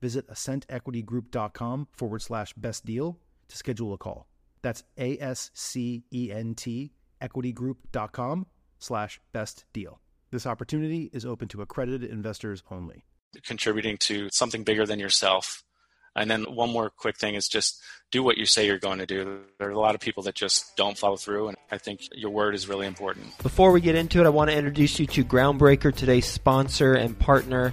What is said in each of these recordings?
visit ascentequitygroup.com forward slash best deal to schedule a call. That's A S C E N T equitygroup.com slash best deal. This opportunity is open to accredited investors only. Contributing to something bigger than yourself. And then one more quick thing is just do what you say you're going to do. There are a lot of people that just don't follow through, and I think your word is really important. Before we get into it, I want to introduce you to Groundbreaker, today's sponsor and partner.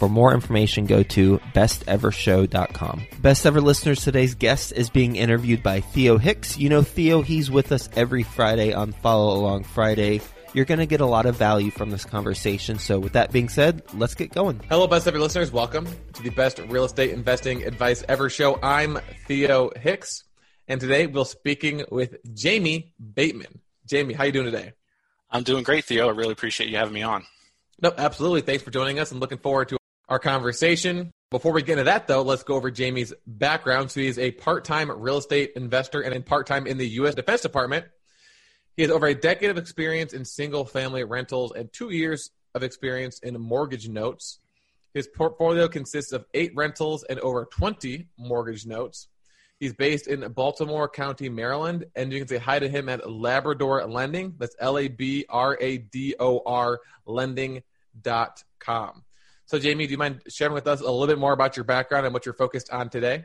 For more information, go to bestevershow.com. Best ever listeners, today's guest is being interviewed by Theo Hicks. You know Theo, he's with us every Friday on Follow Along Friday. You're going to get a lot of value from this conversation. So, with that being said, let's get going. Hello, best ever listeners. Welcome to the best real estate investing advice ever show. I'm Theo Hicks, and today we're speaking with Jamie Bateman. Jamie, how you doing today? I'm doing great, Theo. I really appreciate you having me on. No, absolutely. Thanks for joining us. I'm looking forward to our conversation. Before we get into that, though, let's go over Jamie's background. So he's a part-time real estate investor and in part-time in the U.S. Defense Department. He has over a decade of experience in single-family rentals and two years of experience in mortgage notes. His portfolio consists of eight rentals and over 20 mortgage notes. He's based in Baltimore County, Maryland, and you can say hi to him at Labrador Lending. That's L A B R A D O R lending.com. So, Jamie, do you mind sharing with us a little bit more about your background and what you're focused on today?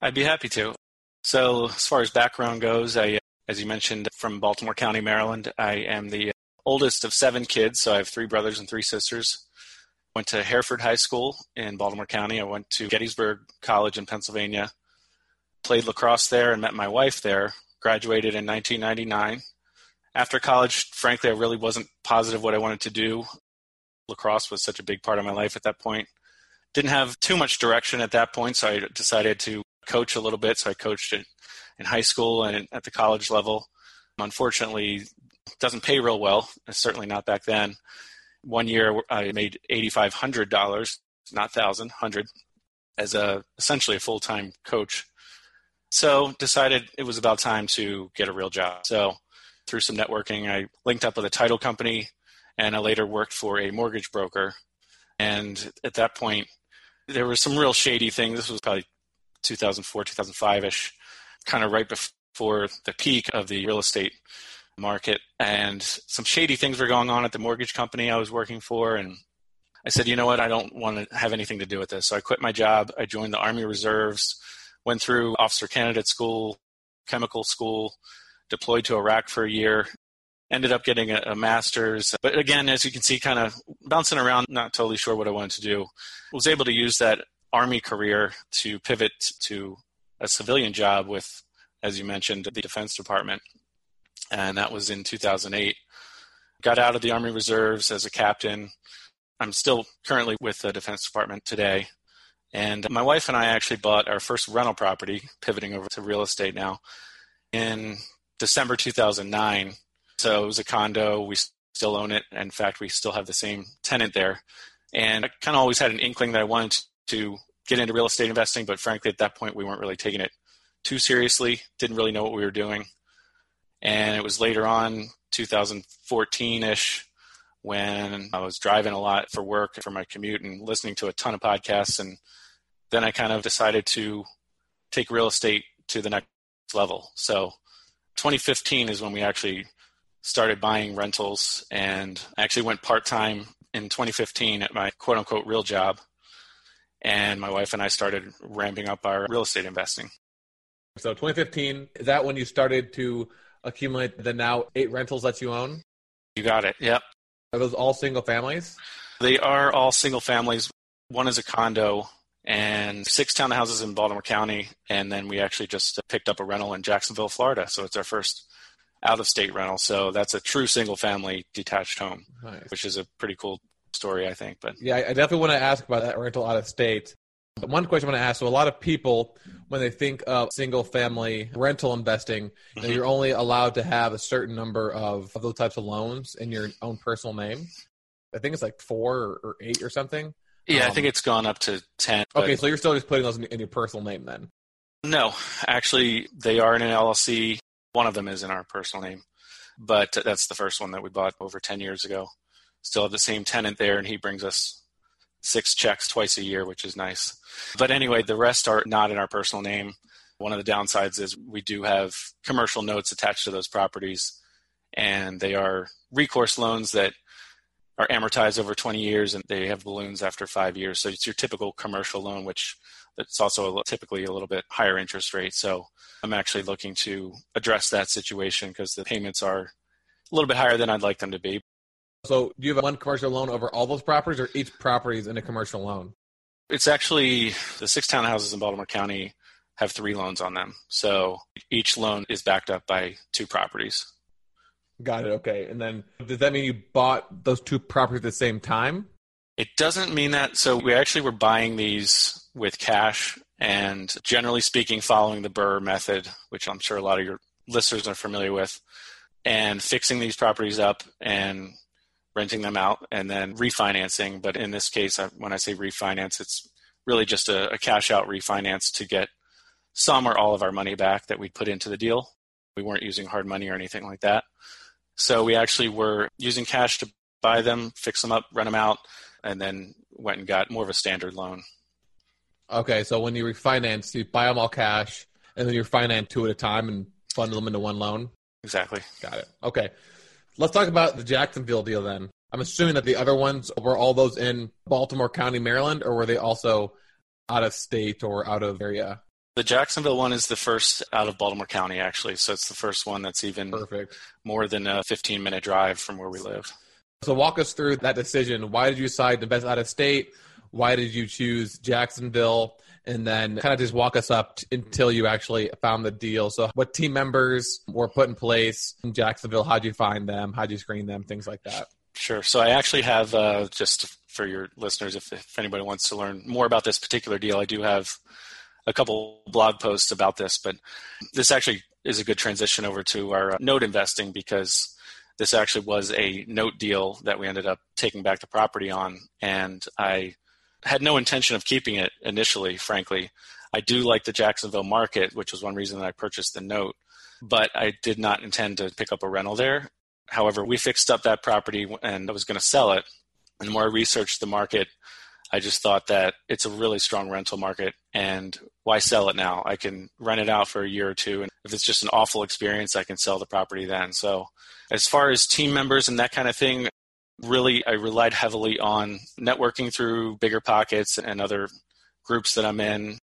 I'd be happy to. So, as far as background goes, I, as you mentioned, from Baltimore County, Maryland. I am the oldest of seven kids, so I have three brothers and three sisters. Went to Hereford High School in Baltimore County. I went to Gettysburg College in Pennsylvania. Played lacrosse there and met my wife there. Graduated in 1999. After college, frankly, I really wasn't positive what I wanted to do. Lacrosse was such a big part of my life at that point. Didn't have too much direction at that point, so I decided to coach a little bit. So I coached in, in high school and at the college level. Unfortunately, doesn't pay real well. Certainly not back then. One year I made eighty-five hundred dollars, not thousand, hundred, as a essentially a full-time coach. So decided it was about time to get a real job. So through some networking, I linked up with a title company, and I later worked for a mortgage broker. And at that point, there was some real shady things. This was probably 2004, 2005 ish, kind of right before the peak of the real estate market. And some shady things were going on at the mortgage company I was working for. And I said, you know what? I don't want to have anything to do with this. So I quit my job. I joined the Army Reserves, went through officer candidate school, chemical school, deployed to Iraq for a year, ended up getting a, a, master's. But again, as you can see, kind of bouncing around, not totally sure what I wanted to do. Was able to use that Army career to pivot to a civilian job with, as you mentioned, the Defense Department. And that was in 2008. Got out of the Army Reserves as a captain. I'm still currently with the Defense Department today. And my wife and I actually bought our first rental property, pivoting over to real estate now, in December 2009. So it was a condo. We still own it. In fact, we still have the same tenant there. And I kind of always had an inkling that I wanted to get into real estate investing, but frankly, at that point, we weren't really taking it too seriously. Didn't really know what we were doing. And it was later on, 2014 ish, when I was driving a lot for work for my commute and listening to a ton of podcasts. And then I kind of decided to take real estate to the next level. So 2015 is when we actually started buying rentals and I actually went part time in 2015 at my quote unquote real job. And my wife and I started ramping up our real estate investing. So 2015, is that when you started to accumulate the now eight rentals that you own? You got it. Yep. Are those all single families? They are all single families. One is a condo and six townhouses in Baltimore County. And then we actually just picked up a rental in Jacksonville, Florida. So it's our first out of state rental. So that's a true single family detached home, nice. which is a pretty cool story, I think. But yeah, I definitely want to ask about that rental out of state. But one question I want to ask so, a lot of people, when they think of single family rental investing, mm-hmm. you know, you're only allowed to have a certain number of, of those types of loans in your own personal name. I think it's like four or, or eight or something. Yeah, um, I think it's gone up to 10. Okay, so you're still just putting those in, in your personal name then? No, actually, they are in an LLC. One of them is in our personal name, but that's the first one that we bought over 10 years ago. Still have the same tenant there, and he brings us six checks twice a year, which is nice. But anyway, the rest are not in our personal name. One of the downsides is we do have commercial notes attached to those properties, and they are recourse loans that are amortized over 20 years and they have balloons after five years. So it's your typical commercial loan, which it's also a, typically a little bit higher interest rate. So I'm actually looking to address that situation because the payments are a little bit higher than I'd like them to be. So do you have one commercial loan over all those properties or each property is in a commercial loan? It's actually the six townhouses in Baltimore County have three loans on them. So each loan is backed up by two properties. Got it. Okay. And then does that mean you bought those two properties at the same time? It doesn't mean that. So we actually were buying these with cash and generally speaking, following the BRRRR method, which I'm sure a lot of your listeners are familiar with, and fixing these properties up and renting them out and then refinancing. But in this case, when I say refinance, it's really just a, a cash out refinance to get some or all of our money back that we put into the deal. We weren't using hard money or anything like that. So we actually were using cash to buy them, fix them up, rent them out, and then went and got more of a standard loan. Okay, so when you refinance, you buy them all cash, and then you refinance two at a time and bundle them into one loan. Exactly. Got it. Okay, let's talk about the Jacksonville deal then. I'm assuming that the other ones were all those in Baltimore County, Maryland, or were they also out of state or out of area? The Jacksonville one is the first out of Baltimore County, actually. So it's the first one that's even Perfect. more than a 15 minute drive from where we live. So walk us through that decision. Why did you decide to invest out of state? Why did you choose Jacksonville? And then kind of just walk us up t- until you actually found the deal. So what team members were put in place in Jacksonville? How'd you find them? How'd you screen them? Things like that. Sure. So I actually have, uh, just for your listeners, if, if anybody wants to learn more about this particular deal, I do have a couple blog posts about this, but this actually is a good transition over to our uh, note investing because this actually was a note deal that we ended up taking back the property on. And I had no intention of keeping it initially, frankly. I do like the Jacksonville market, which was one reason that I purchased the note, but I did not intend to pick up a rental there. However, we fixed up that property and I was going to sell it. And the more I researched the market, I just thought that it's a really strong rental market and why sell it now? I can rent it out for a year or two. And if it's just an awful experience, I can sell the property then. So, as far as team members and that kind of thing, really, I relied heavily on networking through BiggerPockets and other groups that I'm in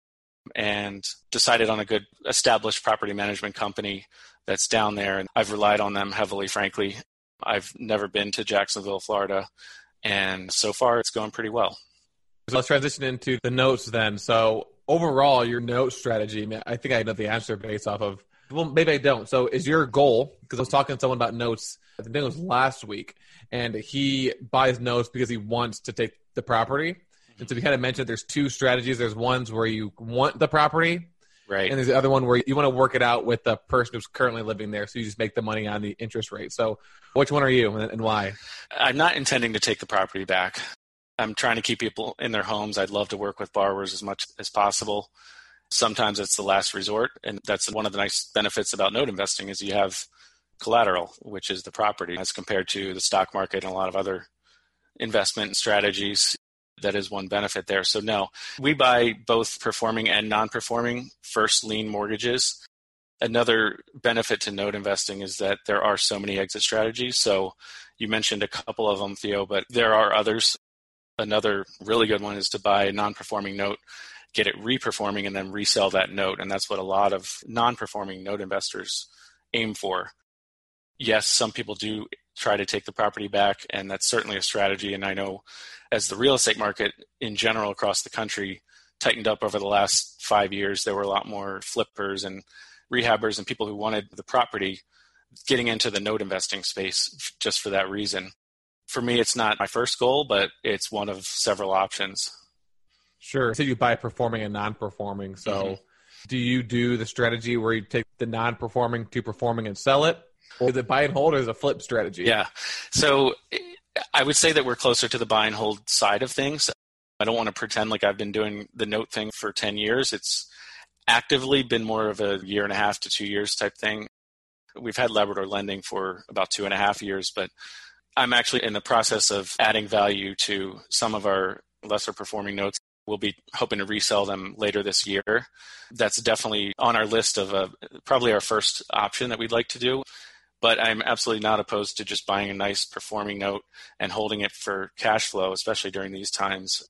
and decided on a good established property management company that's down there. And I've relied on them heavily, frankly. I've never been to Jacksonville, Florida. And so far, it's going pretty well. So let's transition into the notes then. So overall, your note strategy, I think I know the answer based off of, well, maybe I don't. So is your goal, because I was talking to someone about notes, I think it was last week, and he buys notes because he wants to take the property. And so we kind of mentioned there's two strategies. There's ones where you want the property, Right. and there's the other one where you want to work it out with the person who's currently living there. So you just make the money on the interest rate. So which one are you and, and why? I'm not intending to take the property back. I'm trying to keep people in their homes. I'd love to work with borrowers as much as possible. Sometimes it's the last resort, and that's one of the nice benefits about note investing is you have collateral, which is the property, as compared to the stock market and a lot of other investment strategies. That is one benefit there. So no, we buy both performing and non-performing first lien mortgages. Another benefit to note investing is that there are so many exit strategies. So you mentioned a couple of them, Theo, but there are others. Another really good one is to buy a non-performing note, get it reperforming, and then resell that note. And that's what a lot of non-performing note investors aim for. Yes, some people do try to take the property back, and that's certainly a strategy. And I know as the real estate market in general across the country tightened up over the last five years, there were a lot more flippers and rehabbers and people who wanted the property getting into the note investing space just for that reason. For me, it's not my first goal, but it's one of several options. Sure. So you buy performing and non-performing. So mm-hmm. do you do the strategy where you take the non-performing to performing and sell it? Or the buy and hold is a flip strategy? Yeah. So I would say that we're closer to the buy and hold side of things. I don't want to pretend like I've been doing the note thing for 10 years. It's actively been more of a year and a half to two years type thing. We've had Labrador lending for about two and a half years, but I'm actually in the process of adding value to some of our lesser performing notes. We'll be hoping to resell them later this year. That's definitely on our list of uh, probably our first option that we'd like to do. But I'm absolutely not opposed to just buying a nice performing note and holding it for cash flow, especially during these times.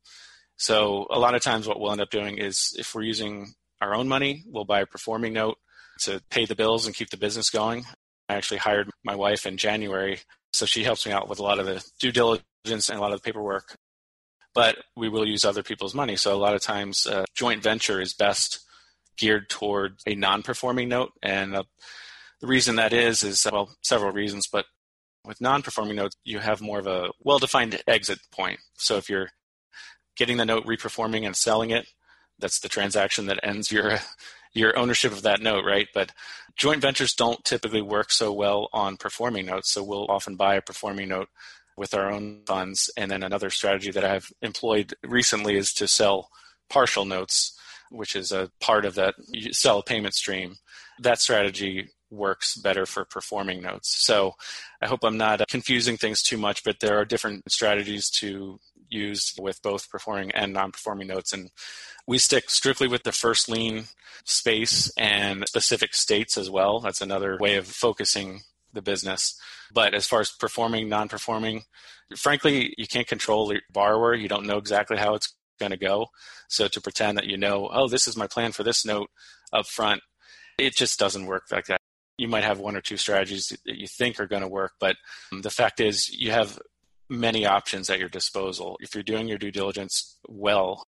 So a lot of times what we'll end up doing is if we're using our own money, we'll buy a performing note to pay the bills and keep the business going. I actually hired my wife in January, so she helps me out with a lot of the due diligence and a lot of the paperwork. But we will use other people's money. So a lot of times, uh, joint venture is best geared toward a non-performing note, and uh, the reason that is is well, several reasons, but with non-performing notes, you have more of a well-defined exit point. So if you're getting the note reperforming and selling it, that's the transaction that ends your your ownership of that note, right? But joint ventures don't typically work so well on performing notes, so we'll often buy a performing note with our own funds. And then another strategy that I've employed recently is to sell partial notes, which is a part of that sell payment stream. That strategy works better for performing notes. So I hope I'm not uh, confusing things too much, but there are different strategies to use with both performing and non-performing notes. And we stick strictly with the first lien space and specific states as well. That's another way of focusing the business. But as far as performing, non performing, frankly, you can't control your borrower. You don't know exactly how it's going to go. So to pretend that you know, oh, this is my plan for this note up front, it just doesn't work like that. You might have one or two strategies that you think are going to work, but the fact is, you have many options at your disposal. If you're doing your due diligence well,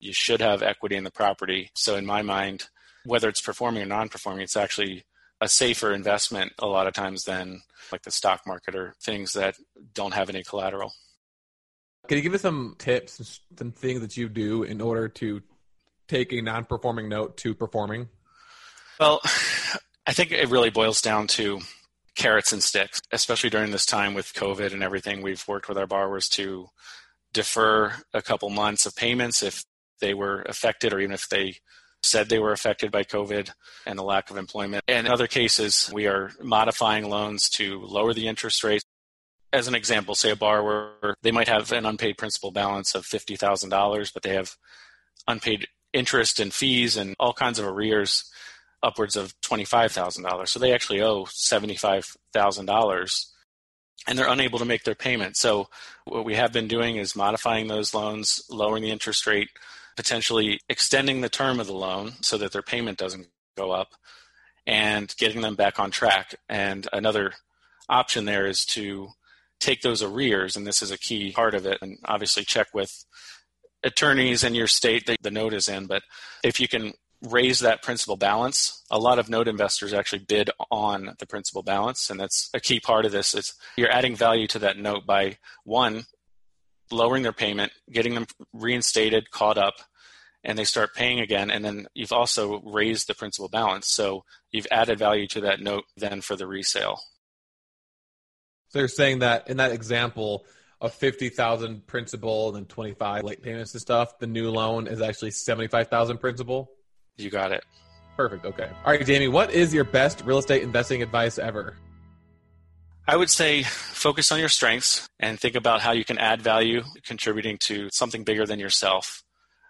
you should have equity in the property. So, in my mind, whether it's performing or non performing, it's actually a safer investment a lot of times than like the stock market or things that don't have any collateral. Can you give us some tips, some things that you do in order to take a non performing note to performing? Well, I think it really boils down to carrots and sticks, especially during this time with COVID and everything. We've worked with our borrowers to defer a couple months of payments if they were affected or even if they said they were affected by COVID and the lack of employment. And in other cases, we are modifying loans to lower the interest rate. As an example, say a borrower, they might have an unpaid principal balance of $50,000, but they have unpaid interest and fees and all kinds of arrears upwards of $25,000. So they actually owe $75,000 and they're unable to make their payment. So what we have been doing is modifying those loans, lowering the interest rate, potentially extending the term of the loan so that their payment doesn't go up and getting them back on track. And another option there is to take those arrears, and this is a key part of it, and obviously check with attorneys in your state that the note is in. But if you can raise that principal balance. A lot of note investors actually bid on the principal balance, and that's a key part of this. Is you're adding value to that note by one, lowering their payment, getting them reinstated, caught up, and they start paying again. And then you've also raised the principal balance, so you've added value to that note then for the resale. So you're saying that in that example of fifty thousand principal and then twenty five late payments and stuff, the new loan is actually seventy five thousand principal. You got it. Perfect. Okay. All right, Jamie, what is your best real estate investing advice ever? I would say focus on your strengths and think about how you can add value contributing to something bigger than yourself.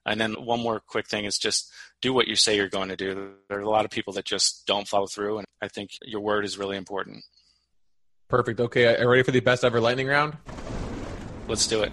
And then one more quick thing is just do what you say you're going to do. There are a lot of people that just don't follow through, and I think your word is really important. Perfect. Okay, are you ready for the best ever lightning round? Let's do it.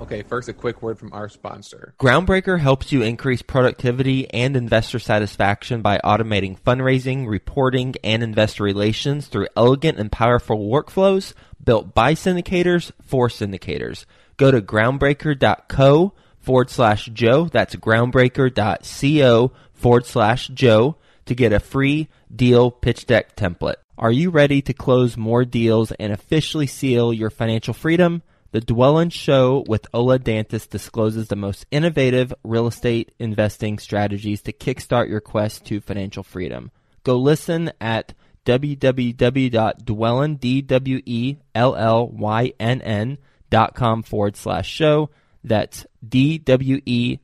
Okay, first, a quick word from our sponsor. Groundbreaker helps you increase productivity and investor satisfaction by automating fundraising, reporting, and investor relations through elegant and powerful workflows built by syndicators for syndicators. Go to groundbreaker.co forward slash Joe. That's groundbreaker.co forward slash Joe to get a free deal pitch deck template. Are you ready to close more deals and officially seal your financial freedom? The Dwellynn Show with Ola Dantis discloses the most innovative real estate investing strategies to kickstart your quest to financial freedom. Go listen at www.dwellynn.com forward slash show. That's D-W-E-L-L-Y-N-N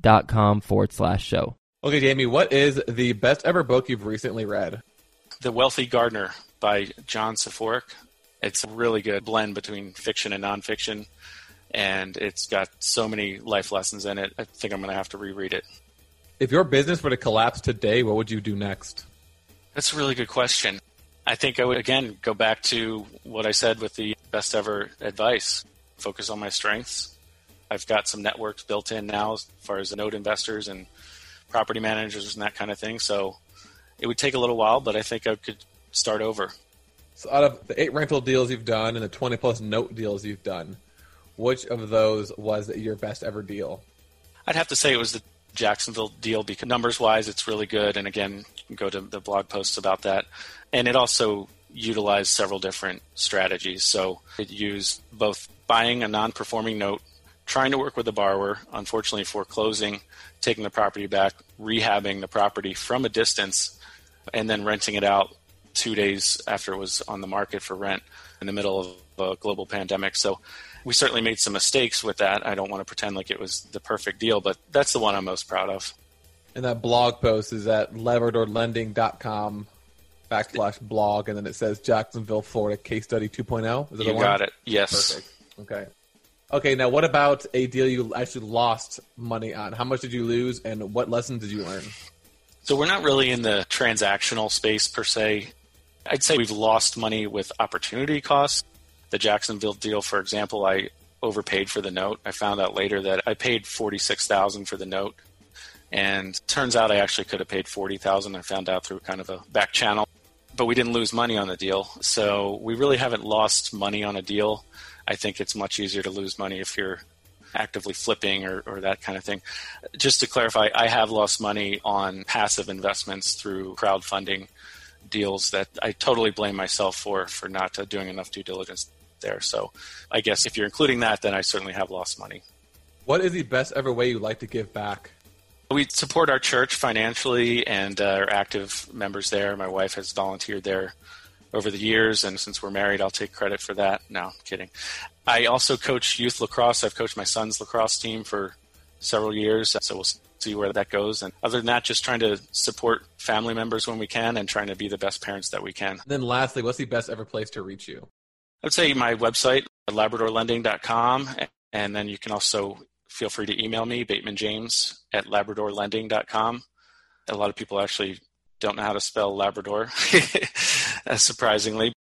dot com forward slash show. Okay, Jamie, what is the best ever book you've recently read? The Wealthy Gardener by John Soforic. It's a really good blend between fiction and nonfiction, and it's got so many life lessons in it. I think I'm going to have to reread it. If your business were to collapse today, what would you do next? That's a really good question. I think I would, again, go back to what I said with the best ever advice focus on my strengths. I've got some networks built in now as far as note investors and property managers and that kind of thing. So it would take a little while, but I think I could start over. So out of the eight rental deals you've done and the 20 plus note deals you've done, which of those was your best ever deal? I'd have to say it was the Jacksonville deal because numbers wise, it's really good. And again, go to the blog posts about that. And it also utilized several different strategies. So it used both buying a non performing note, trying to work with the borrower, unfortunately foreclosing, taking the property back, rehabbing the property from a distance, and then renting it out two days after it was on the market for rent in the middle of a global pandemic. So we certainly made some mistakes with that. I don't want to pretend like it was the perfect deal, but that's the one I'm most proud of. And that blog post is at labradorlending.com backslash blog, and then it says Jacksonville, Florida case study 2.0. Is it you got it. Yes. Perfect. Okay. Okay, now what about a deal you actually lost money on? How much did you lose, and what lessons did you learn? So we're not really in the transactional space per se. I'd say we've lost money with opportunity costs. The Jacksonville deal, for example, I overpaid for the note. I found out later that I paid forty six thousand for the note, and turns out I actually could have paid forty thousand. I found out through kind of a back channel, but we didn't lose money on the deal. So we really haven't lost money on a deal. I think it's much easier to lose money if you're actively flipping or, or that kind of thing. Just to clarify, I have lost money on passive investments through crowdfunding deals that I totally blame myself for for not uh, doing enough due diligence there. So I guess if you're including that, then I certainly have lost money. What is the best ever way you like to give back? We support our church financially and uh, are active members there. My wife has volunteered there over the years, and since we're married, I'll take credit for that. No, I'm kidding. I also coach youth lacrosse. I've coached my son's lacrosse team for several years, so we'll see where that goes. And other than that, just trying to support family members when we can and trying to be the best parents that we can. Then, lastly, what's the best ever place to reach you? I would say my website, labradorlending.com, and then you can also feel free to email me, Bateman James at labradorlending.com. A lot of people actually don't know how to spell Labrador, surprisingly.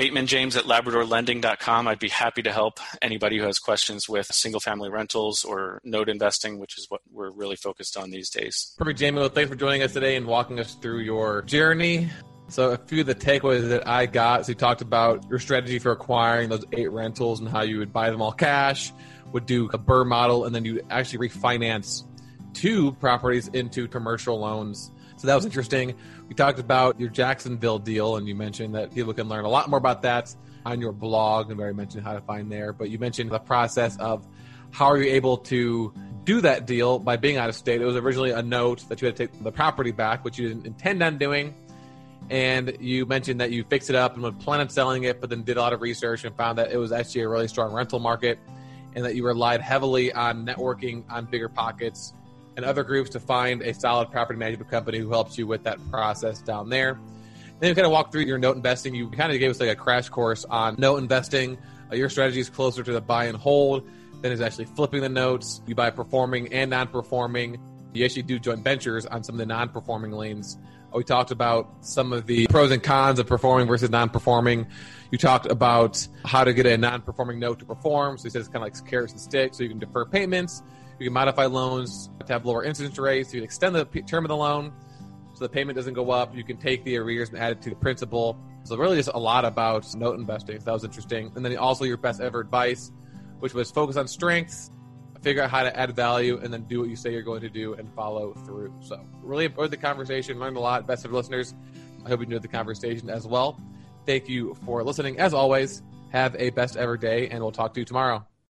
Bateman James at labradorlending.com. I'd be happy to help anybody who has questions with single family rentals or note investing, which is what we're really focused on these days. Perfect, Jamie. Well, thanks for joining us today and walking us through your journey. So, a few of the takeaways that I got. So, you talked about your strategy for acquiring those eight rentals and how you would buy them all cash, would do a BRRRR model, and then you actually refinance two properties into commercial loans so that was interesting. We talked about your Jacksonville deal, and you mentioned that people can learn a lot more about that on your blog, and Mary mentioned how to find there. But you mentioned the process of how are you able to do that deal by being out of state. It was originally a note that you had to take the property back, which you didn't intend on doing. And you mentioned that you fixed it up and would plan on selling it, but then did a lot of research and found that it was actually a really strong rental market and that you relied heavily on networking on BiggerPockets and other groups to find a solid property management company who helps you with that process down there. Then we kind of walk through your note investing. You kind of gave us like a crash course on note investing. Uh, your strategy is closer to the buy and hold than is actually flipping the notes. You buy performing and non-performing. You actually do joint ventures on some of the non-performing liens. Uh, we talked about some of the pros and cons of performing versus non-performing. You talked about how to get a non-performing note to perform. So you said it's kind of like carrots and sticks, so you can defer payments. You can modify loans to have lower interest rates. You can extend the term of the loan so the payment doesn't go up. You can take the arrears and add it to the principal. So really, just a lot about note investing. So that was interesting. And then also your best ever advice, which was focus on strengths, figure out how to add value, and then do what you say you're going to do and follow through. So really enjoyed the conversation, learned a lot. Best of listeners. I hope you enjoyed the conversation as well. Thank you for listening. As always, have a best ever day, and we'll talk to you tomorrow.